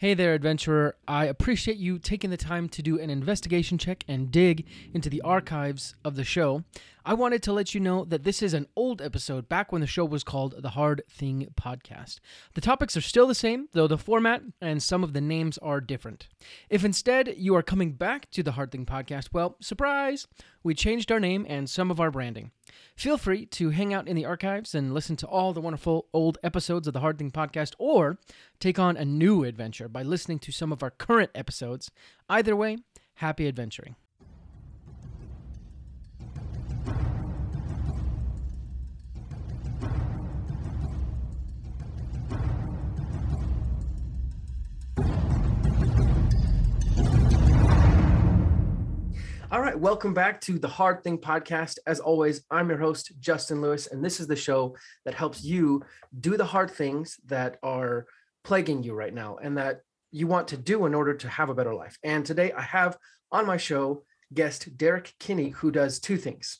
Hey there, adventurer. I appreciate you taking the time to do an investigation check and dig into the archives of the show. I wanted to let you know that this is an old episode back when the show was called the Hard Thing Podcast. The topics are still the same, though the format and some of the names are different. If instead you are coming back to the Hard Thing Podcast, well, surprise! We changed our name and some of our branding. Feel free to hang out in the archives and listen to all the wonderful old episodes of the Hard Thing Podcast, or take on a new adventure by listening to some of our current episodes. Either way, happy adventuring. All right, welcome back to the Hard Thing Podcast. As always, I'm your host, Justin Lewis, and this is the show that helps you do the hard things that are plaguing you right now and that you want to do in order to have a better life. And today I have on my show guest Derrick Kinney, who does two things,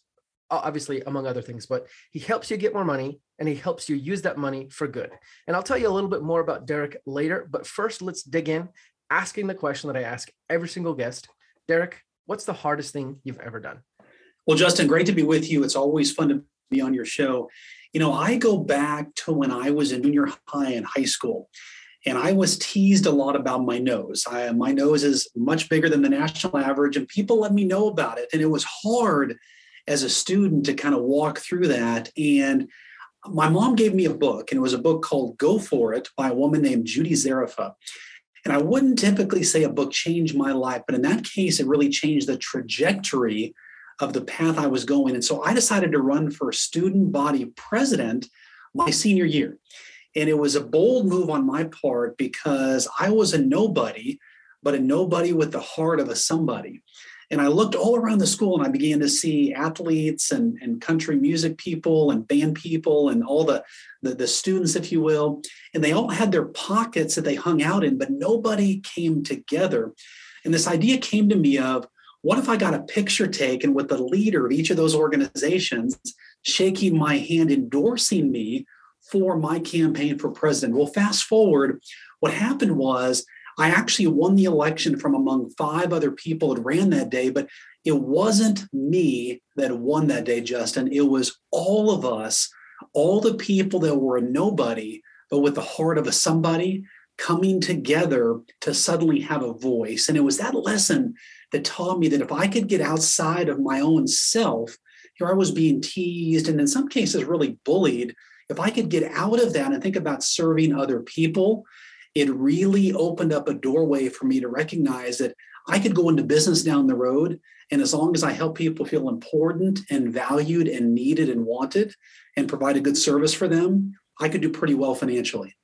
obviously, among other things, but he helps you get more money and he helps you use that money for good. And I'll tell you a little bit more about Derrick later, but first let's dig in asking the question that I ask every single guest. Derrick, what's the hardest thing you've ever done? Well, Justin, great to be with you. It's always fun to be on your show. You know, I go back to when I was in junior high and high school, and I was teased a lot about my nose. I, my nose is much bigger than the national average, and people let me know about it. And it was hard as a student to kind of walk through that. And my mom gave me a book, and it was a book called Go For It by a woman named Judy Zerafa. And I wouldn't typically say a book changed my life, but in that case, it really changed the trajectory of the path I was going. And so I decided to run for student body president my senior year. And it was a bold move on my part because I was a nobody, but a nobody with the heart of a somebody. And I looked all around the school and I began to see athletes and, and country music people and band people and all the, the, the students, if you will. And they all had their pockets that they hung out in, but nobody came together. And this idea came to me of what if I got a picture taken with the leader of each of those organizations shaking my hand, endorsing me for my campaign for president? Well, fast forward, what happened was I actually won the election from among five other people that ran that day, but it wasn't me that won that day, Justin. It was all of us, all the people that were a nobody, but with the heart of a somebody coming together to suddenly have a voice. And it was that lesson that taught me that if I could get outside of my own self, here I was being teased and in some cases really bullied. If I could get out of that and think about serving other people it really opened up a doorway for me to recognize that I could go into business down the road. And as long as I help people feel important and valued and needed and wanted and provide a good service for them, I could do pretty well financially.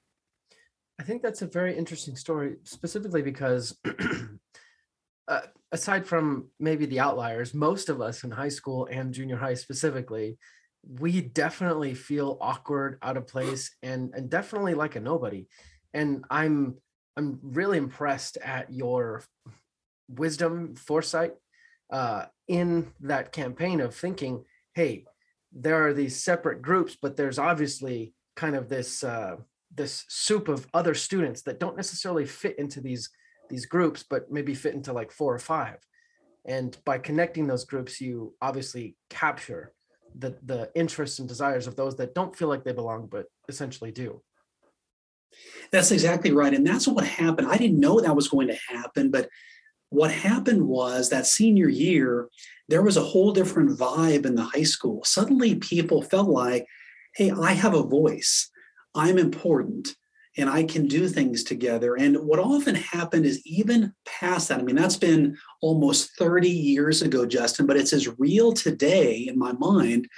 I think that's a very interesting story, specifically because uh, aside from maybe the outliers, most of us in high school and junior high specifically, we definitely feel awkward, out of place, and and definitely like a nobody and i'm i'm really impressed at your wisdom foresight uh, in that campaign of thinking hey there are these separate groups but there's obviously kind of this uh, this soup of other students that don't necessarily fit into these these groups but maybe fit into like four or five. And by connecting those groups you obviously capture the the interests and desires of those that don't feel like they belong but essentially do that's exactly right. And that's what happened. I didn't know that was going to happen, but what happened was that senior year, there was a whole different vibe in the high school. Suddenly, people felt like, hey, I have a voice, I'm important, and I can do things together. And what often happened is even past that, I mean, that's been almost 30 years ago, Justin, but it's as real today in my mind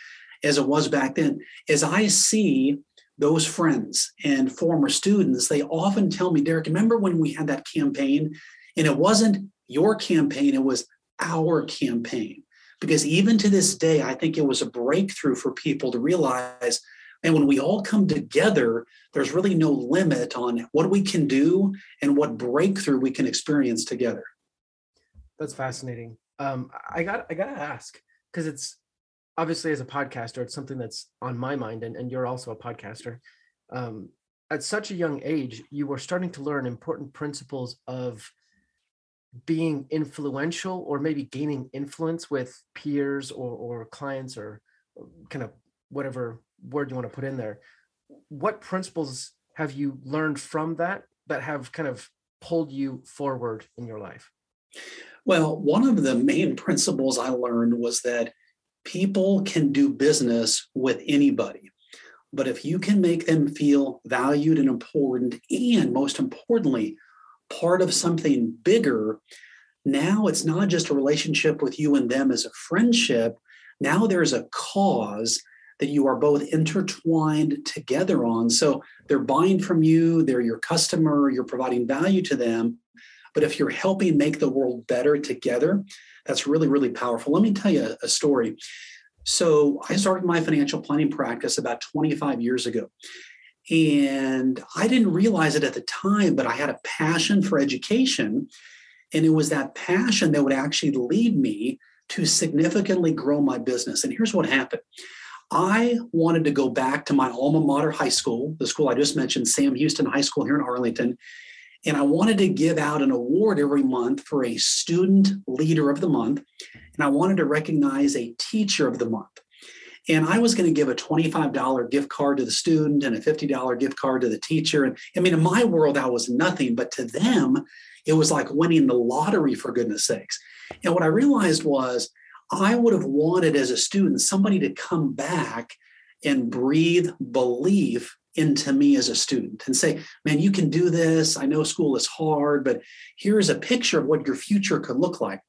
as it was back then. As I see those friends and former students, they often tell me, Derrick, remember when we had that campaign? And it wasn't your campaign, it was our campaign. Because even to this day, I think it was a breakthrough for people to realize and when we all come together, there's really no limit on what we can do and what breakthrough we can experience together. That's fascinating. Um, I got I gotta ask because it's obviously as a podcaster it's something that's on my mind and, and you're also a podcaster um, at such a young age, you were starting to learn important principles of being influential or maybe gaining influence with peers or, or clients or kind of whatever word you want to put in there. What principles have you learned from that that have kind of pulled you forward in your life? Well, one of the main principles I learned was that people can do business with anybody. But if you can make them feel valued and important, and most importantly, part of something bigger, now it's not just a relationship with you and them as a friendship. Now there's a cause that you are both intertwined together on. So they're buying from you, they're your customer, you're providing value to them. But if you're helping make the world better together, that's really, really powerful. Let me tell you a, story. So I started my financial planning practice about 25 years ago. And I didn't realize it at the time, but I had a passion for education. And it was that passion that would actually lead me to significantly grow my business. And here's what happened I wanted to go back to my alma mater high school, the school I just mentioned, Sam Houston High School here in Arlington. And I wanted to give out an award every month for a student leader of the month. And I wanted to recognize a teacher of the month. And I was going to give a $25 gift card to the student and a $50 gift card to the teacher. And I mean, in my world, that was nothing, but to them, it was like winning the lottery for goodness sakes. And what I realized was I would have wanted as a student somebody to come back and breathe belief into me as a student and say, man, you can do this. I know school is hard, but here's a picture of what your future could look like.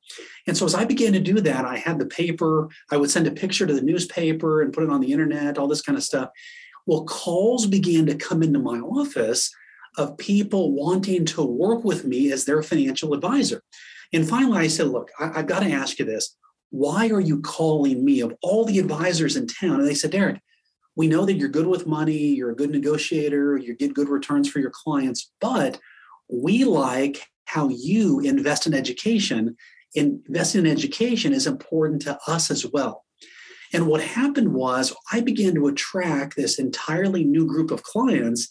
And so as I began to do that, I had the paper, I would send a picture to the newspaper and put it on the internet, all this kind of stuff. Well, calls began to come into my office of people wanting to work with me as their financial advisor. And finally, I said, look, I, have got to ask you this why are you calling me of all the advisors in town? And they said, Derrick, we know that you're good with money, you're a good negotiator, you get good returns for your clients, but we like how you invest in education. Investing in education is important to us as well. And what happened was I began to attract this entirely new group of clients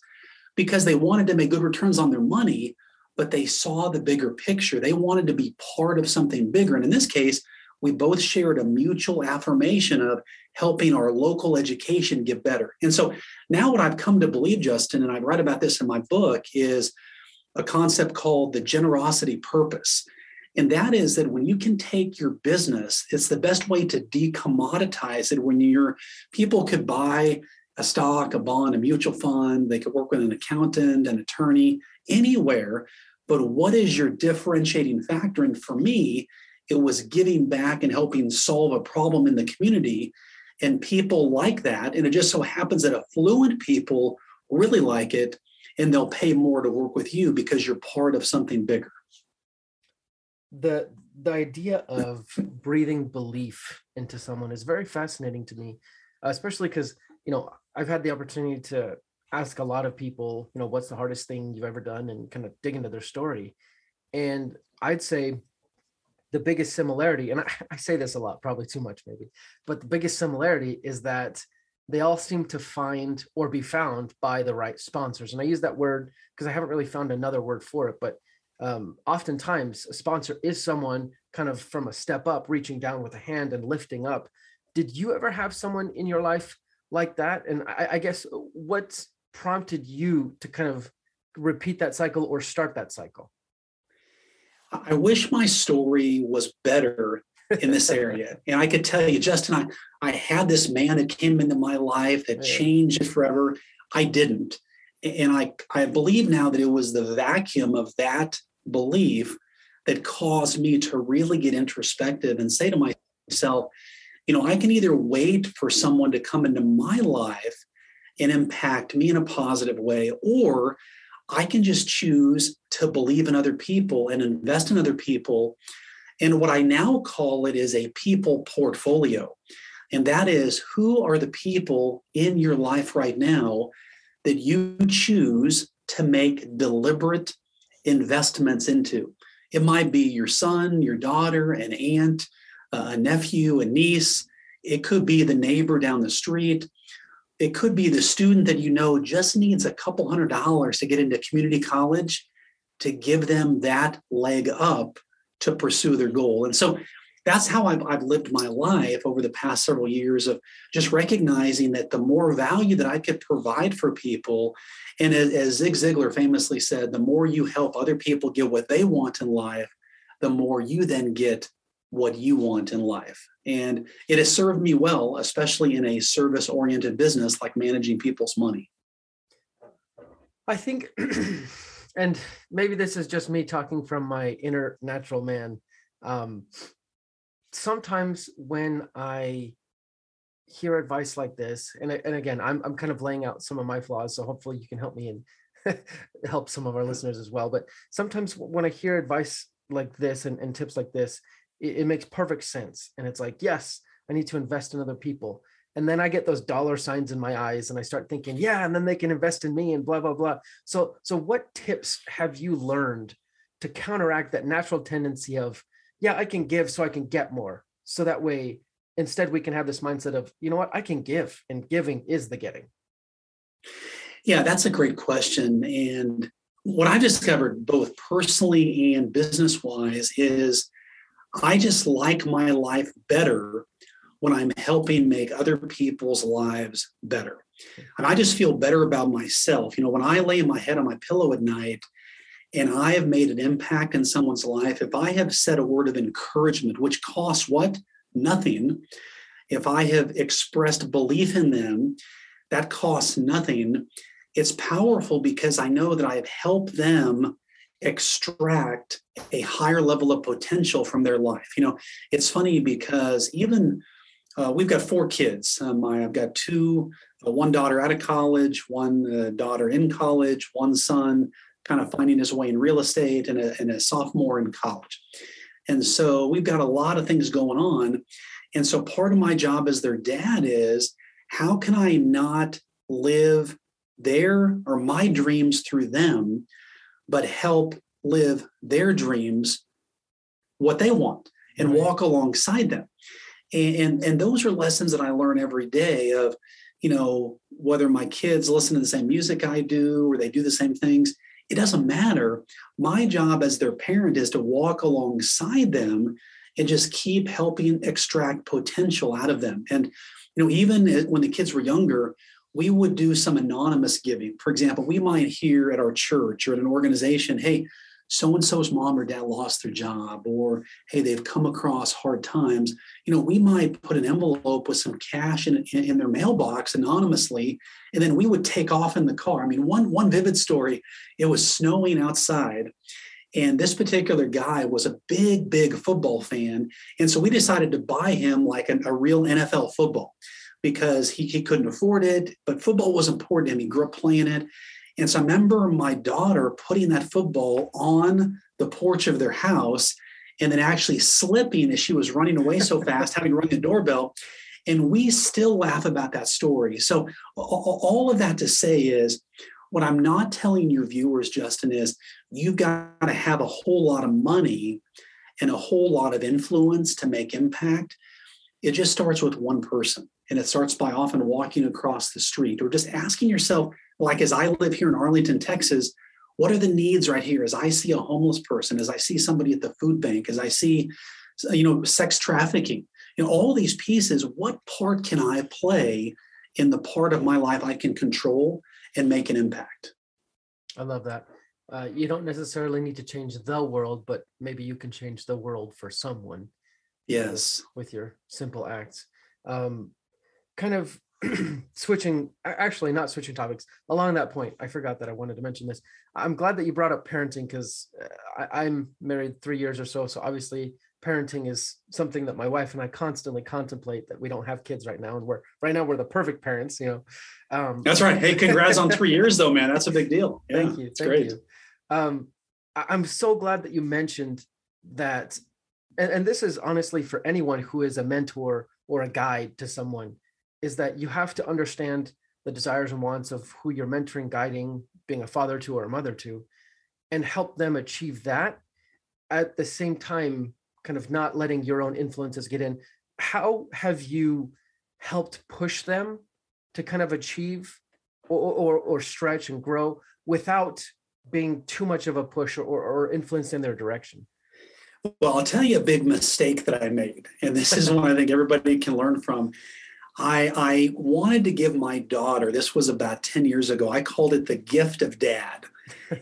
because they wanted to make good returns on their money, but they saw the bigger picture. They wanted to be part of something bigger. And in this case, we both shared a mutual affirmation of helping our local education get better. And so now what I've come to believe, Justin, and I write about this in my book, is a concept called the generosity purpose. And that is that when you can take your business, it's the best way to decommoditize it when your people could buy a stock, a bond, a mutual fund, they could work with an accountant, an attorney, anywhere. But what is your differentiating factor? And for me, it was giving back and helping solve a problem in the community. And people like that. And it just so happens that affluent people really like it and they'll pay more to work with you because you're part of something bigger. The the idea of breathing belief into someone is very fascinating to me, especially because you know I've had the opportunity to ask a lot of people, you know, what's the hardest thing you've ever done, and kind of dig into their story. And I'd say the biggest similarity, and I, I, say this a lot, probably too much maybe, but the biggest similarity is that they all seem to find or be found by the right sponsors. And I use that word because I haven't really found another word for it, but um, oftentimes a sponsor is someone kind of from a step up, reaching down with a hand and lifting up. Did you ever have someone in your life like that? And I, I guess what prompted you to kind of repeat that cycle or start that cycle? I wish my story was better in this area. and I could tell you, Justin, I, I had this man that came into my life that changed it forever. I didn't. And I, I believe now that it was the vacuum of that belief that caused me to really get introspective and say to myself, you know, I can either wait for someone to come into my life and impact me in a positive way, or I can just choose to believe in other people and invest in other people. And what I now call it is a people portfolio. And that is who are the people in your life right now that you choose to make deliberate investments into? It might be your son, your daughter, an aunt, a nephew, a niece. It could be the neighbor down the street. It could be the student that you know just needs a couple hundred dollars to get into community college to give them that leg up to pursue their goal. And so that's how I've, I've lived my life over the past several years of just recognizing that the more value that I could provide for people, and as, as Zig Ziglar famously said, the more you help other people get what they want in life, the more you then get what you want in life. And it has served me well, especially in a service oriented business like managing people's money. I think, and maybe this is just me talking from my inner natural man. Um, sometimes when I hear advice like this, and, and again, I'm, I'm kind of laying out some of my flaws, so hopefully you can help me and help some of our listeners as well. But sometimes when I hear advice like this and, and tips like this, it, it makes perfect sense. And it's like, yes, I need to invest in other people. And then I get those dollar signs in my eyes and I start thinking, yeah, and then they can invest in me and blah, blah, blah. So, so what tips have you learned to counteract that natural tendency of, yeah, I can give so I can get more. So that way, instead, we can have this mindset of, you know what, I can give, and giving is the getting. Yeah, that's a great question. And what I've discovered, both personally and business wise, is I just like my life better when I'm helping make other people's lives better. And I just feel better about myself. You know, when I lay my head on my pillow at night and I have made an impact in someone's life, if I have said a word of encouragement, which costs what? Nothing. If I have expressed belief in them, that costs nothing. It's powerful because I know that I have helped them extract a higher level of potential from their life. You know, it's funny because even uh, we've got four kids. Um, I, I've got two, uh, one daughter out of college, one uh, daughter in college, one son kind of finding his way in real estate, and a, and a sophomore in college. And so we've got a lot of things going on. And so part of my job as their dad is how can I not live their or my dreams through them but help live their dreams what they want and right. walk alongside them. And, and and those are lessons that i learn every day of you know whether my kids listen to the same music i do or they do the same things it doesn't matter. My job as their parent is to walk alongside them and just keep helping extract potential out of them. And you know even when the kids were younger we would do some anonymous giving. For example, we might hear at our church or at an organization, hey, so and so's mom or dad lost their job, or hey, they've come across hard times. You know, we might put an envelope with some cash in, in, in, their mailbox anonymously, and then we would take off in the car. I mean, one one vivid story. It was snowing outside, and this particular guy was a big, big football fan, and so we decided to buy him like a, a real NFL football because he, he couldn't afford it, but football was important to him. He grew up playing it. And so I remember my daughter putting that football on the porch of their house and then actually slipping as she was running away so fast, having to ring the doorbell. And we still laugh about that story. So, all of that to say is what I'm not telling your viewers, Justin, is you've got to have a whole lot of money and a whole lot of influence to make impact. It just starts with one person. And it starts by often walking across the street or just asking yourself, like as I live here in Arlington, Texas, what are the needs right here? As I see a homeless person, as I see somebody at the food bank, as I see, you know, sex trafficking, you know, all these pieces, what part can I play in the part of my life I can control and make an impact? I love that. Uh, you don't necessarily need to change the world, but maybe you can change the world for someone. Yes. With, with your simple acts. Um, kind of switching actually not switching topics along that point i forgot that i wanted to mention this. I'm glad that you brought up parenting because uh, i'm married three years or so so obviously parenting is something that my wife and i constantly contemplate that we don't have kids right now and we're right now we're the perfect parents you know um, that's right. Hey congrats on three years though man. That's a big deal. Yeah, thank you thank great. you. Um, i'm so glad that you mentioned that and, and this is honestly for anyone who is a mentor or a guide to someone is that you have to understand the desires and wants of who you're mentoring, guiding, being a father to or a mother to, and help them achieve that at the same time, kind of not letting your own influences get in. How have you helped push them to kind of achieve or, or, or stretch and grow without being too much of a push or, or influence in their direction? Well, I'll tell you a big mistake that I made, and this is one I think everybody can learn from. I, I wanted to give my daughter, this was about 10 years ago, I called it the gift of dad.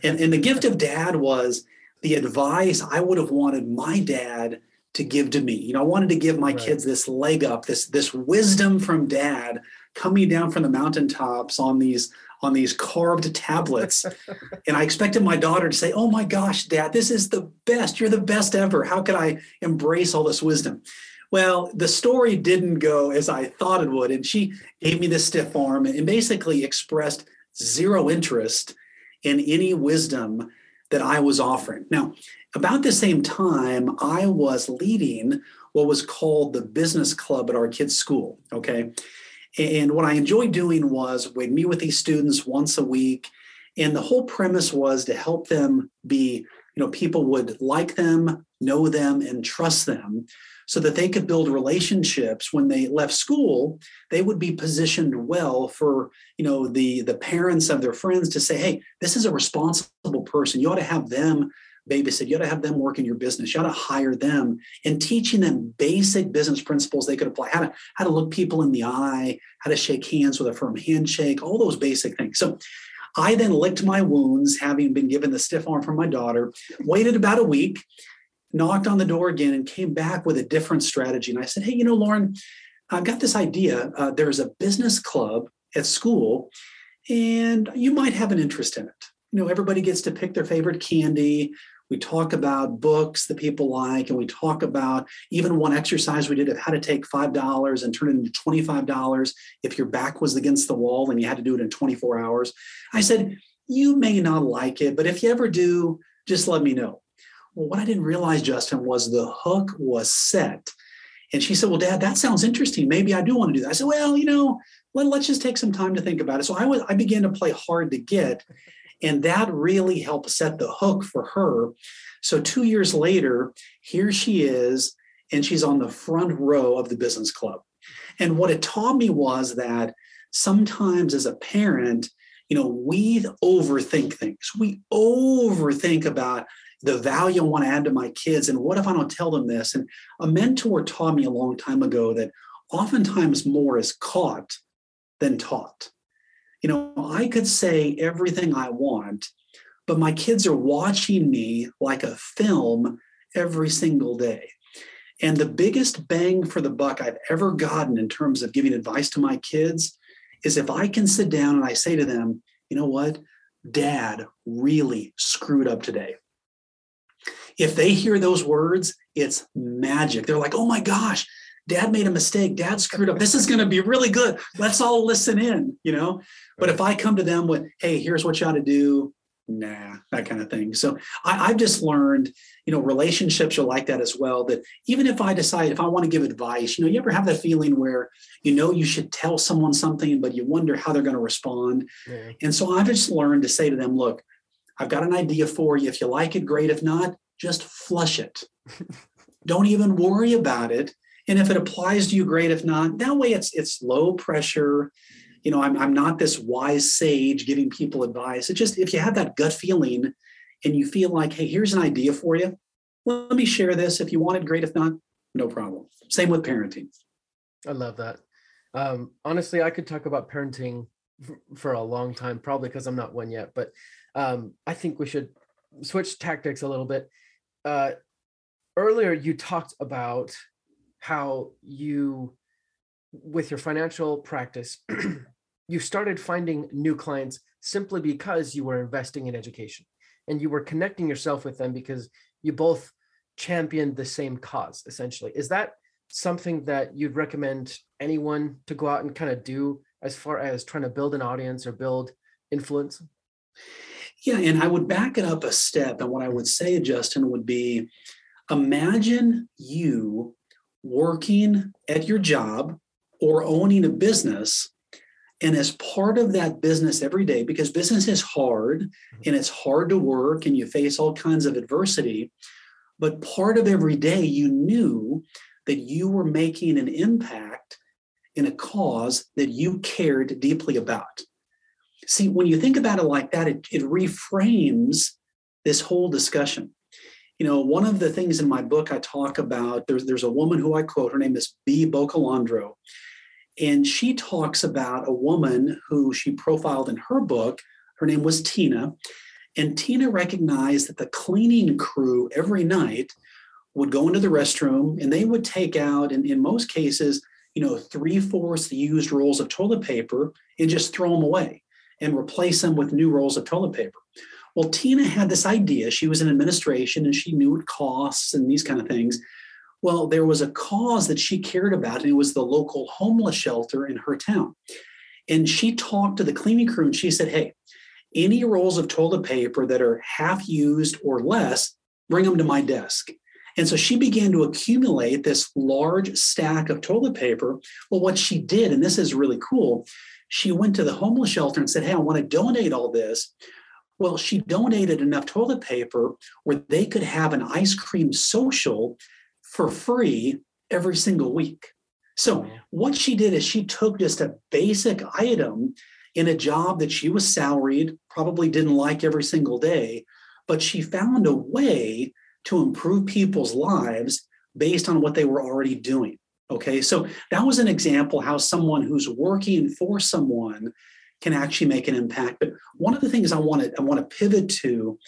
And, and the gift of dad was the advice I would have wanted my dad to give to me. You know, I wanted to give my right. kids this leg up, this this wisdom from dad coming down from the mountaintops on these on these carved tablets. and I expected my daughter to say, "Oh my gosh, dad, this is the best. You're the best ever. How could I embrace all this wisdom?" Well, the story didn't go as I thought it would, and she gave me this stiff arm and basically expressed zero interest in any wisdom that I was offering. Now, about the same time, I was leading what was called the business club at our kids' school. Okay. And what I enjoyed doing was we'd meet with these students once a week. And the whole premise was to help them be, you know, people would like them, know them, and trust them so that they could build relationships when they left school they would be positioned well for you know the the parents of their friends to say hey this is a responsible person. You ought to have them babysit. You ought to have them work in your business. You ought to hire them. And teaching them basic business principles they could apply. How to how to look people in the eye how to shake hands with a firm handshake all those basic things. So I then licked my wounds, having been given the stiff arm from my daughter, waited about a week, knocked on the door again and came back with a different strategy. And I said, Hey, you know, Lauren, I've got this idea. Uh, there's a business club at school, and you might have an interest in it. You know, everybody gets to pick their favorite candy. We talk about books that people like, and we talk about even one exercise we did of how to take $5 and turn it into $25 if your back was against the wall and you had to do it in 24 hours. I said, You may not like it, but if you ever do, just let me know. Well, what I didn't realize, Justin, was the hook was set. And she said, Well, Dad, that sounds interesting. Maybe I do want to do that. I said, Well, you know, let, us just take some time to think about it. So I was I began to play hard to get. And that really helped set the hook for her. So two years later, here she is, and she's on the front row of the business club. And what it taught me was that sometimes as a parent, you know, we overthink things. We overthink about the value I want to add to my kids. And what if I don't tell them this? And a mentor taught me a long time ago that oftentimes more is caught than taught. You know, I could say everything I want, but my kids are watching me like a film every single day. And the biggest bang for the buck I've ever gotten in terms of giving advice to my kids is if I can sit down and I say to them, you know what? Dad really screwed up today. If they hear those words, it's magic. They're like, oh my gosh, dad made a mistake. Dad screwed up. This is going to be really good. Let's all listen in, you know? But if I come to them with, hey, here's what you ought to do, nah, that kind of thing. So I, have just learned, you know, relationships are like that as well. That even if I decide, if I want to give advice, you know, you ever have that feeling where you know you should tell someone something, but you wonder how they're going to respond. Yeah. And so I've just learned to say to them, look, I've got an idea for you. If you like it, great. If not, just flush it. Don't even worry about it. And if it applies to you, great. If not, that way it's it's low pressure. You know, I'm I'm not this wise sage giving people advice. It just if you have that gut feeling and you feel like, hey, here's an idea for you. Let me share this. If you want it, great. If not, no problem. Same with parenting. I love that. Um, honestly, I could talk about parenting for a long time, probably because I'm not one yet. But um, I think we should switch tactics a little bit uh, earlier you talked about how you with your financial practice you started finding new clients simply because you were investing in education and you were connecting yourself with them because you both championed the same cause essentially. Is that something that you'd recommend anyone to go out and kind of do as far as trying to build an audience or build influence yeah, and I would back it up a step. And what I would say, Justin, would be imagine you working at your job or owning a business. And as part of that business every day, because business is hard mm-hmm. and it's hard to work and you face all kinds of adversity, but part of every day you knew that you were making an impact in a cause that you cared deeply about. See, when you think about it like that, it, it reframes this whole discussion. You know, one of the things in my book I talk about, there's, there's a woman who I quote, her name is Bea Boccalandro. And she talks about a woman who she profiled in her book. Her name was Tina. And Tina recognized that the cleaning crew every night would go into the restroom and they would take out, and in most cases, you know, three fourths used rolls of toilet paper and just throw them away and replace them with new rolls of toilet paper. Well, Tina had this idea. She was in administration and she knew it costs and these kind of things. Well, there was a cause that she cared about, and it was the local homeless shelter in her town. And she talked to the cleaning crew and she said, Hey, any rolls of toilet paper that are half used or less, bring them to my desk. And so she began to accumulate this large stack of toilet paper. Well, what she did, and this is really cool, she went to the homeless shelter and said, Hey, I want to donate all this. Well, she donated enough toilet paper where they could have an ice cream social for free every single week. So, what she did is she took just a basic item in a job that she was salaried, probably didn't like every single day, but she found a way to improve people's lives based on what they were already doing. Okay, so that was an example how someone who's working for someone can actually make an impact. But one of the things I want to I want to pivot to,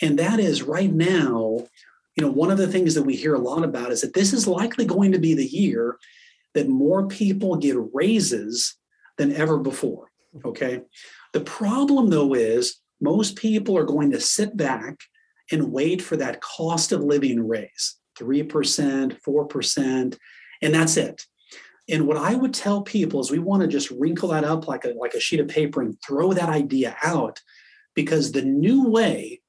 and that is right now, you know, one of the things that we hear a lot about is that this is likely going to be the year that more people get raises than ever before. Okay. The problem though is most people are going to sit back and wait for that cost of living raise 3%, 4%, and that's it. And what I would tell people is we want to just wrinkle that up like a, like a sheet of paper and throw that idea out because the new way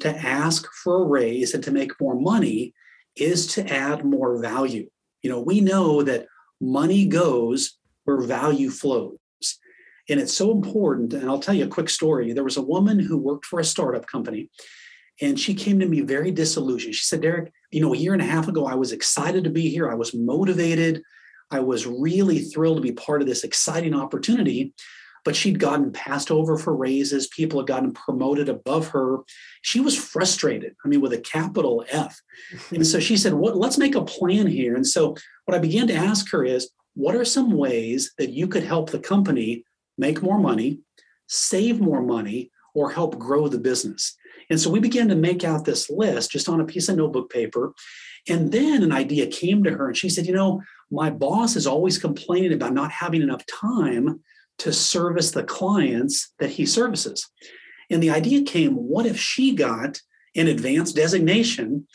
to ask for a raise and to make more money is to add more value. You know, we know that money goes where value flows. And it's so important. And I'll tell you a quick story. There was a woman who worked for a startup company and she came to me very disillusioned. She said, Derrick, you know, a year and a half ago, I was excited to be here. I was motivated. I was really thrilled to be part of this exciting opportunity. But she'd gotten passed over for raises. People had gotten promoted above her. She was frustrated. I mean, with a capital F. And so she said, "What? Let's make a plan here." And so what I began to ask her is, "What are some ways that you could help the company make more money, save more money, or help grow the business?" And so we began to make out this list just on a piece of notebook paper. And then an idea came to her, and she said, You know, my boss is always complaining about not having enough time to service the clients that he services. And the idea came what if she got an advanced designation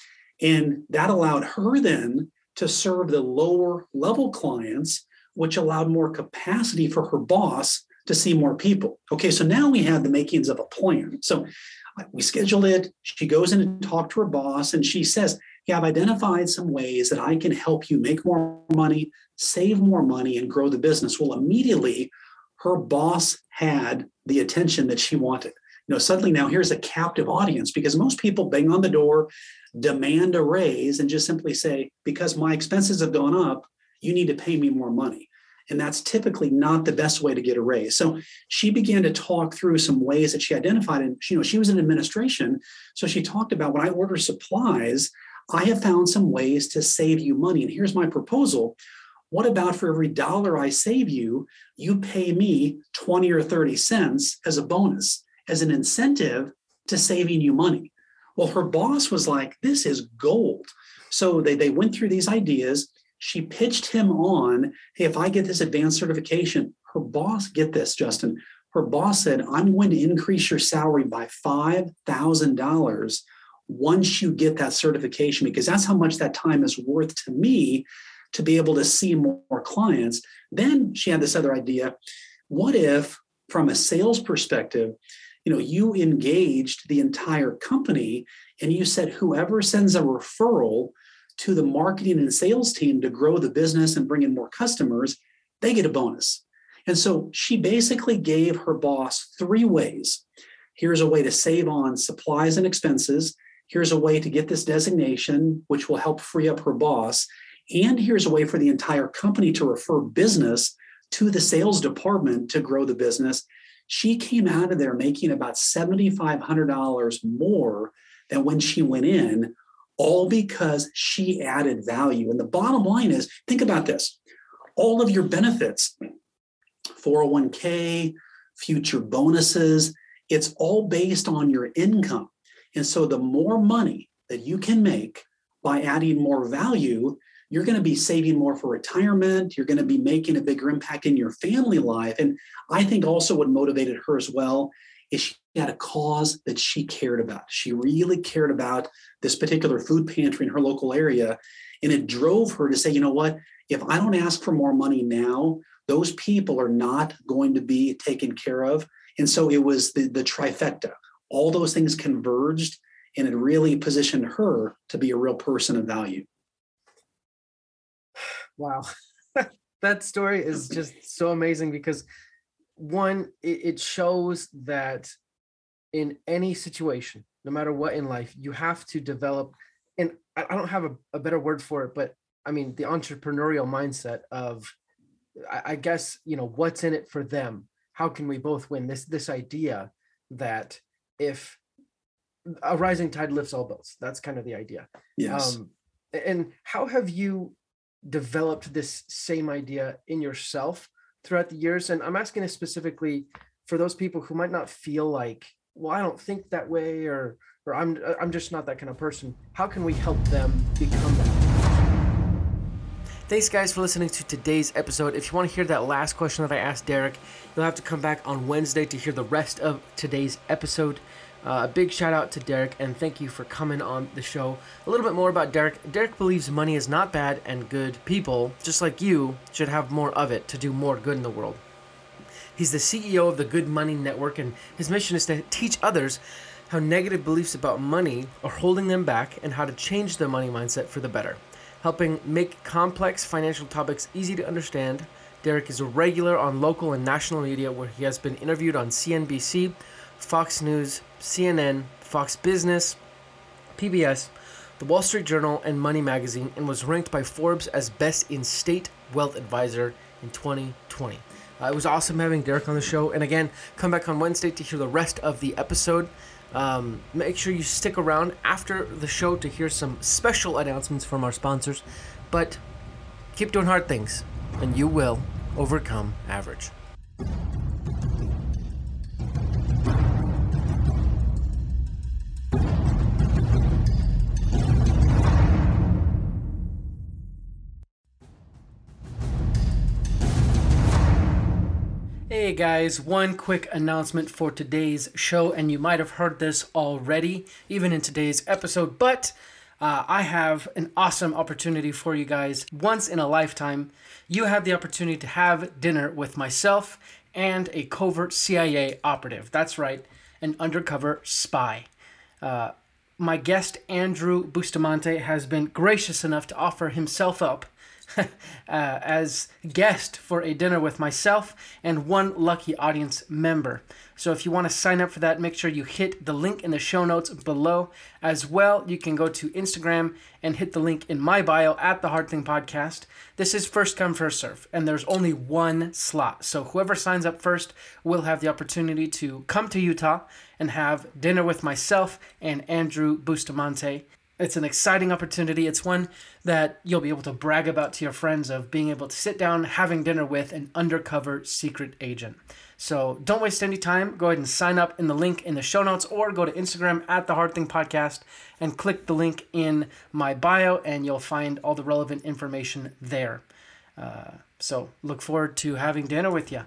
and that allowed her then to serve the lower level clients, which allowed more capacity for her boss to see more people. Okay, so now we have the makings of a plan. So we schedule it. She goes in and talk to her boss, and she says, Yeah, I've identified some ways that I can help you make more money, save more money, and grow the business. Well, immediately her boss had the attention that she wanted. You know, suddenly now here's a captive audience because most people bang on the door, demand a raise, and just simply say, Because my expenses have gone up, you need to pay me more money. And that's typically not the best way to get a raise. So she began to talk through some ways that she identified. And you know, she was in administration. So she talked about when I order supplies, I have found some ways to save you money. And here's my proposal. What about for every dollar I save you, you pay me 20 or 30 cents as a bonus, as an incentive to saving you money? Well, her boss was like, this is gold. So they, they went through these ideas she pitched him on hey if i get this advanced certification her boss get this justin her boss said i'm going to increase your salary by $5000 once you get that certification because that's how much that time is worth to me to be able to see more clients. Then she had this other idea. What if from a sales perspective you know you engaged the entire company and you said whoever sends a referral to the marketing and sales team to grow the business and bring in more customers, they get a bonus. And so she basically gave her boss three ways. Here's a way to save on supplies and expenses. Here's a way to get this designation, which will help free up her boss. And here's a way for the entire company to refer business to the sales department to grow the business. She came out of there making about $7,500 more than when she went in, all because she added value. And the bottom line is think about this all of your benefits, 401k, future bonuses, it's all based on your income. And so the more money that you can make by adding more value, you're going to be saving more for retirement. You're going to be making a bigger impact in your family life. And I think also what motivated her as well is she had a cause that she cared about. She really cared about this particular food pantry in her local area. And it drove her to say, you know what? If I don't ask for more money now, those people are not going to be taken care of. And so it was the, the trifecta. All those things converged and it really positioned her to be a real person of value. Wow. that story is just so amazing because one, it, it shows that in any situation, no matter what in life, you have to develop, and I, I don't have a, a, better word for it, but I mean, the entrepreneurial mindset of, I, I guess, you know, what's in it for them? How can we both win? This, this idea that if a rising tide lifts all boats, that's kind of the idea. Yes. Um, and how have you developed this same idea in yourself throughout the years? And I'm asking this specifically for those people who might not feel like, well, I don't think that way, or or I'm I'm just not that kind of person. How can we help them become that? Thanks, guys, for listening to today's episode. If you want to hear that last question that I asked Derrick, you'll have to come back on Wednesday to hear the rest of today's episode. Uh, a big shout out to Derrick and thank you for coming on the show. A little bit more about Derrick. Derrick believes money is not bad and good people, just like you, should have more of it to do more good in the world. He's the CEO of the Good Money Network, and his mission is to teach others how negative beliefs about money are holding them back and how to change their money mindset for the better. Helping make complex financial topics easy to understand, Derrick is a regular on local and national media where he has been interviewed on CNBC, Fox News, CNN, Fox Business, PBS, The Wall Street Journal, and Money Magazine, and was ranked by Forbes as Best in State Wealth Advisor in 2020. Uh, it was awesome having Derrick on the show. And again, come back on Wednesday to hear the rest of the episode. Um, make sure you stick around after the show to hear some special announcements from our sponsors. But keep doing hard things, and you will overcome average. Hey guys, one quick announcement for today's show, and you might have heard this already, even in today's episode, but uh, I have an awesome opportunity for you guys. Once in a lifetime, you have the opportunity to have dinner with myself and a covert CIA operative. That's right, an undercover spy. Uh, my guest, Andrew Bustamante, has been gracious enough to offer himself up uh, as guest for a dinner with myself and one lucky audience member. So if you want to sign up for that, make sure you hit the link in the show notes below. As well, you can go to Instagram and hit the link in my bio at the Hard Thing Podcast. This is first come, first serve, and there's only one slot. So whoever signs up first will have the opportunity to come to Utah and have dinner with myself and Andrew Bustamante. It's an exciting opportunity. It's one that you'll be able to brag about to your friends of being able to sit down having dinner with an undercover secret agent. So don't waste any time. Go ahead and sign up in the link in the show notes or go to Instagram at the Hard Thing Podcast and click the link in my bio and you'll find all the relevant information there. Uh, so look forward to having dinner with you.